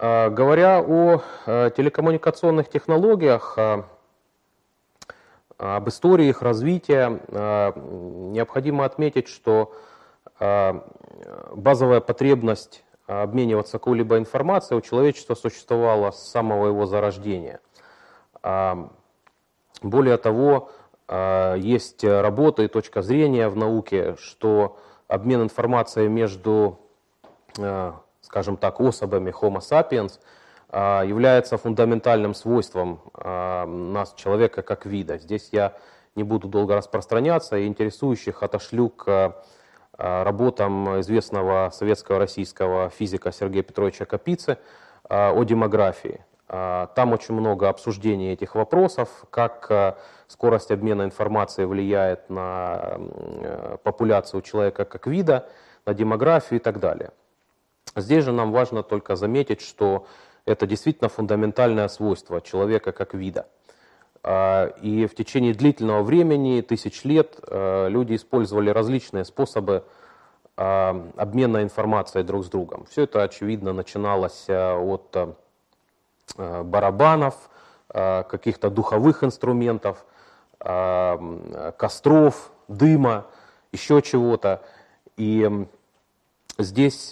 Говоря о телекоммуникационных технологиях, об истории их развития, необходимо отметить, что базовая потребность обмениваться какой-либо информацией у человечества существовала с самого его зарождения. Более того, есть работа и точка зрения в науке, что обмен информацией между, скажем так, особами Homo sapiens является фундаментальным свойством нас, человека, как вида. Здесь я не буду долго распространяться, и интересующих отошлю к Э, работам известного советского российского физика Сергея Петровича Капицы э, о демографии. Э, там очень много обсуждений этих вопросов, как скорость обмена информацией влияет на популяцию человека как вида, на демографию и так далее. Здесь же нам важно только заметить, что это действительно фундаментальное свойство человека как вида – а, и в течение длительного времени, тысяч лет, э, люди использовали различные способы а, обмена информацией друг с другом. Все это, очевидно, начиналось от барабанов, каких-то духовых инструментов, костров, дыма, еще чего-то. И здесь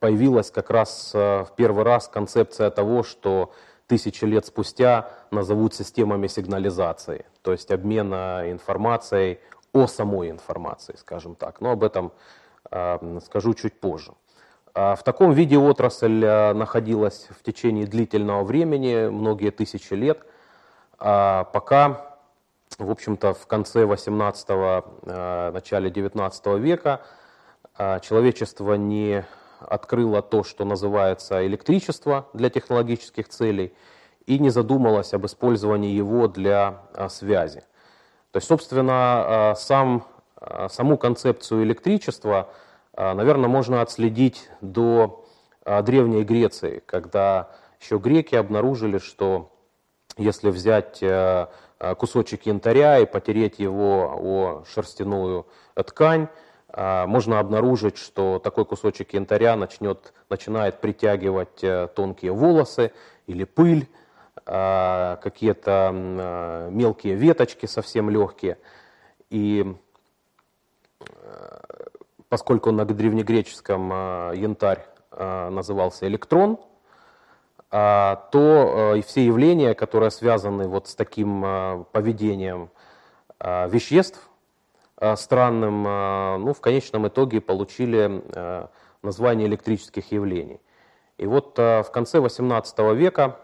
появилась как раз в первый раз концепция того, что тысячи лет спустя назовут системами сигнализации, то есть обмена информацией о самой информации, скажем так. Но об этом э, скажу чуть позже. А в таком виде отрасль э, находилась в течение длительного времени, многие тысячи лет, а пока, в общем-то, в конце 18-го, э, начале 19 века э, человечество не открыла то, что называется электричество для технологических целей, и не задумалась об использовании его для а, связи. То есть, собственно, а, сам, а, саму концепцию электричества, наверное, можно отследить до Древней Греции, когда еще греки обнаружили, что если взять кусочек янтаря и потереть его о шерстяную ткань, а, можно обнаружить, что такой кусочек янтаря начнет, начинает притягивать э, тонкие волосы или пыль, а, какие-то а, мелкие веточки совсем легкие. И э, поскольку на древнегреческом янтарь назывался электрон, то э, и все явления, которые связаны вот с таким поведением веществ, Э, странным, э, ну, в конечном итоге получили э, название электрических явлений. И вот в конце XVIII века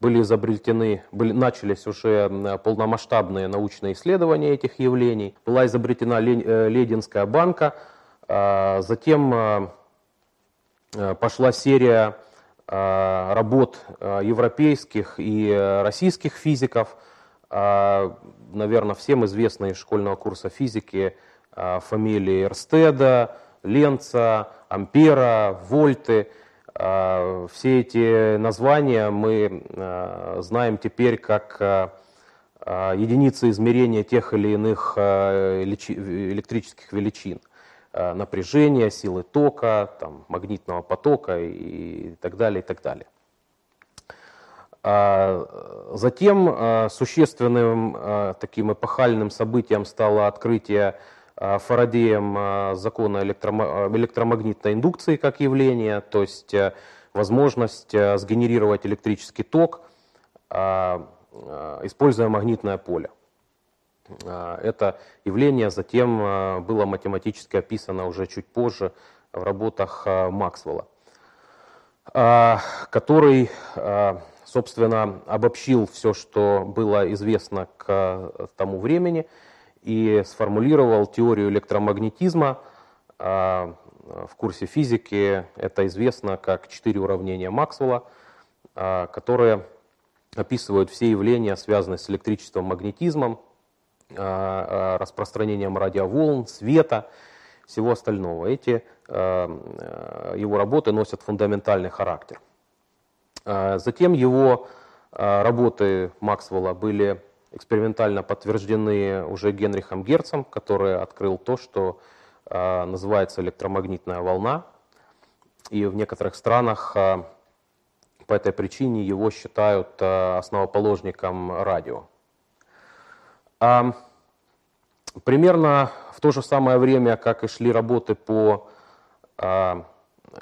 были изобретены, были, начались уже полномасштабные научные исследования этих явлений. Была изобретена Лединская банка, затем пошла серия работ европейских и российских физиков – наверное, всем известны из школьного курса физики а, фамилии Эрстеда, Ленца, Ампера, Вольты. А, все эти названия мы знаем теперь как единицы измерения тех или иных электрических величин. Напряжения, силы тока, там, магнитного потока и так далее, и так далее. А, затем а, существенным а, таким эпохальным событием стало открытие Фарадеем закона электромагнитной индукции как явления, то есть э, возможность э, сгенерировать электрический ток, используя магнитное поле. Это явление затем было математически описано уже чуть позже в работах Максвелла, который собственно, обобщил все, что было известно к э, тому времени и сформулировал теорию электромагнетизма. А, в курсе физики это известно как четыре уравнения Максвелла, а, которые описывают все явления, связанные с электричеством, магнетизмом, распространением радиоволн, света, всего остального. Эти э, его работы носят фундаментальный характер. А, затем его а, работы Максвелла были экспериментально подтверждены уже Генрихом Герцем, который открыл то, что а, называется электромагнитная волна. и в некоторых странах по этой причине его считают основоположником радио. Примерно в то же самое время, как и шли работы по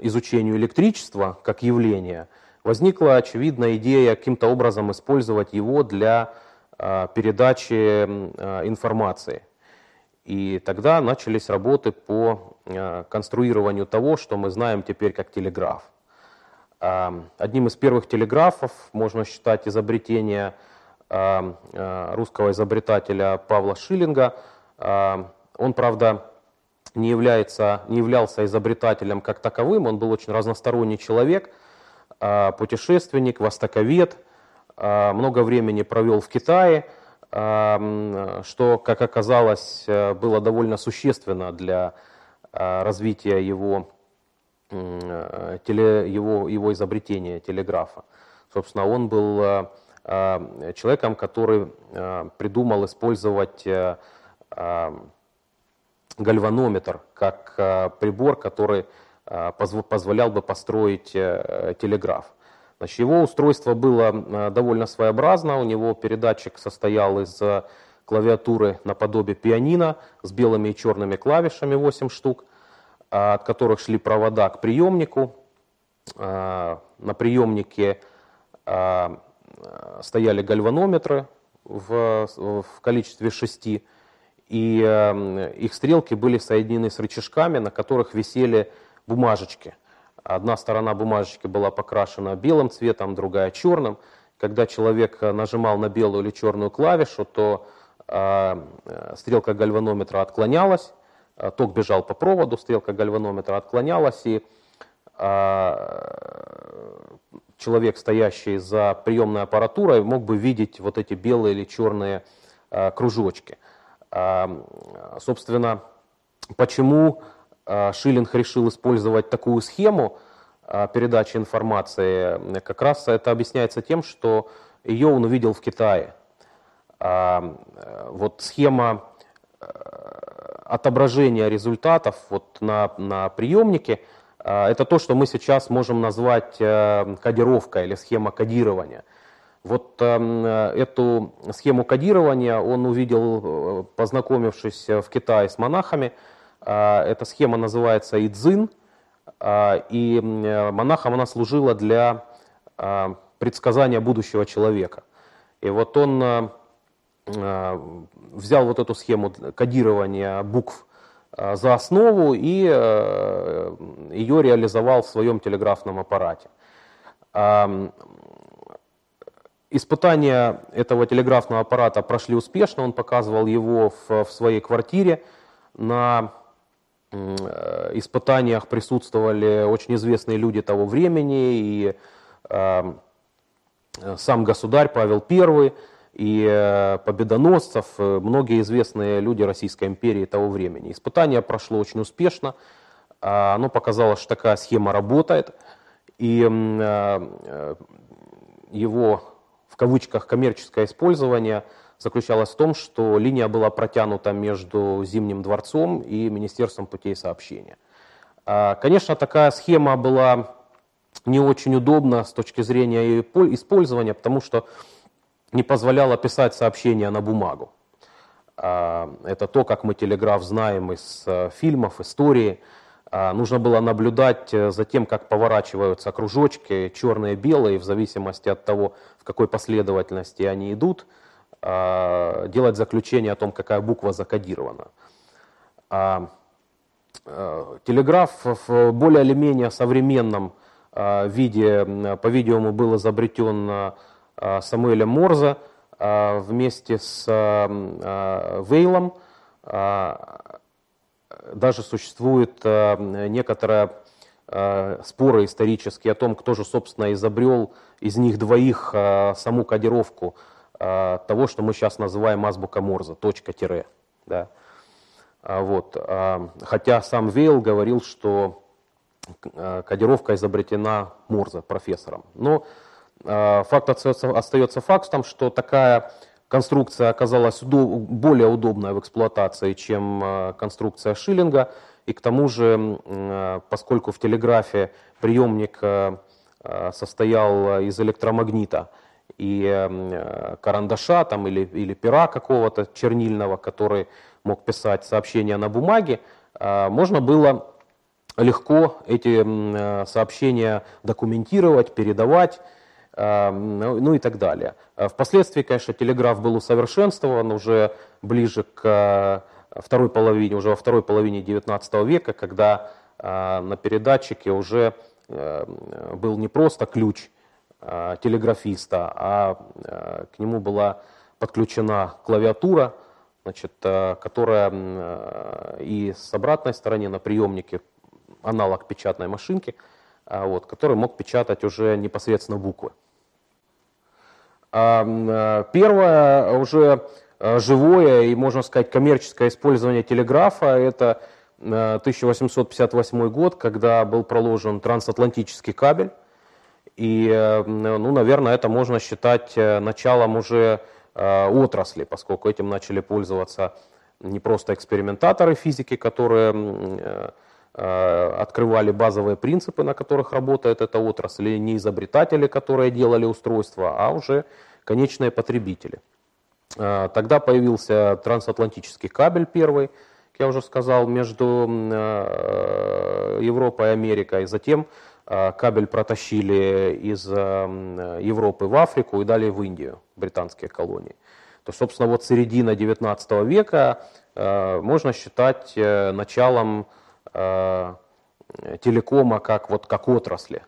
изучению электричества как явления, возникла очевидная идея каким-то образом использовать его для передачи информации. И тогда начались работы по конструированию того, что мы знаем теперь как телеграф. Одним из первых телеграфов можно считать изобретение русского изобретателя Павла Шиллинга. Он, правда, не, является, не являлся изобретателем как таковым, он был очень разносторонний человек, путешественник, востоковед, много времени провел в Китае, что, как оказалось, было довольно существенно для развития его, теле, его, его изобретения телеграфа. Собственно, он был человеком, который придумал использовать гальванометр как прибор, который позволял бы построить телеграф. Значит, его устройство было э, довольно своеобразно. У него передатчик состоял из э, клавиатуры наподобие пианино с белыми и черными клавишами 8 штук, от которых шли провода к приемнику. На приемнике стояли гальванометры в, в количестве шести, и э, их стрелки были соединены с рычажками, на которых висели бумажечки – Одна сторона бумажечки была покрашена белым цветом, другая черным. Когда человек нажимал на белую или черную клавишу, то э, стрелка гальванометра отклонялась, э, ток бежал по проводу, стрелка гальванометра отклонялась, и э, человек, стоящий за приемной аппаратурой, мог бы видеть вот эти белые или черные э, кружочки. Э, собственно, почему Шиллинг решил использовать такую схему а, передачи информации, как раз это объясняется тем, что ее он увидел в Китае. А, вот схема отображения результатов вот на, на приемнике, это то, что мы сейчас можем назвать кодировкой или схема кодирования. Вот эту схему кодирования он увидел, познакомившись в Китае с монахами, а, эта схема называется Идзин, а, и монахам она служила для а, предсказания будущего человека. И вот он взял вот эту схему кодирования букв за основу и ее реализовал в своем телеграфном аппарате. Испытания этого телеграфного аппарата прошли успешно, он показывал его в, своей квартире на Э, испытаниях присутствовали очень известные люди того времени, и э, сам государь Павел I, и э, победоносцев, многие известные люди Российской империи того времени. Испытание прошло очень успешно, оно показало, что такая схема работает, и его в кавычках коммерческое использование – заключалась в том, что линия была протянута между Зимним дворцом и Министерством путей сообщения. А, конечно, такая схема была не очень удобна с точки зрения ее использования, потому что не позволяла писать сообщения на бумагу. А, это то, как мы телеграф знаем из э, фильмов, истории. А, нужно было наблюдать э, за тем, как поворачиваются кружочки, черные и белые, в зависимости от того, в какой последовательности они идут – делать заключение о том, какая буква закодирована. А, а, телеграф в более или менее современном виде, по-видимому, был изобретен Самуэлем Морзе вместе с Вейлом. Даже существует некоторая споры исторические о том, кто же, собственно, изобрел из них двоих саму кодировку а, того, что мы сейчас называем азбука Морзе, точка-тире. Да. А, вот. А, хотя сам Вейл говорил, что кодировка изобретена Морзе, профессором. Но факт остается, остается фактом, что такая конструкция оказалась более удобная в эксплуатации, чем конструкция Шиллинга. И к тому же, поскольку в телеграфе приемник состоял из электромагнита и карандаша там, или, или пера какого-то чернильного, который мог писать сообщения на бумаге, можно было легко эти сообщения документировать, передавать, ну, ну и так далее. Впоследствии, конечно, телеграф был усовершенствован уже ближе к второй половине, уже во второй половине XIX века, когда на передатчике уже был не просто ключ телеграфиста, а к нему была подключена клавиатура, значит, которая и с обратной стороны на приемнике аналог печатной машинки, вот, который мог печатать уже непосредственно буквы. Э, первое уже э, живое и, можно сказать, коммерческое использование телеграфа – это 1858 э, год, когда был проложен трансатлантический кабель. И, ну, наверное, это можно считать началом уже отрасли, поскольку этим начали пользоваться не просто экспериментаторы физики, которые открывали базовые принципы, на которых работает эта отрасль, или не изобретатели, которые делали устройства, а уже конечные потребители. Тогда появился трансатлантический кабель первый, как я уже сказал, между Европой и Америкой. Затем кабель протащили из Европы в Африку и далее в Индию, британские колонии. То, собственно, вот середина 19 века можно считать э, началом телекома как, вот, как отрасли.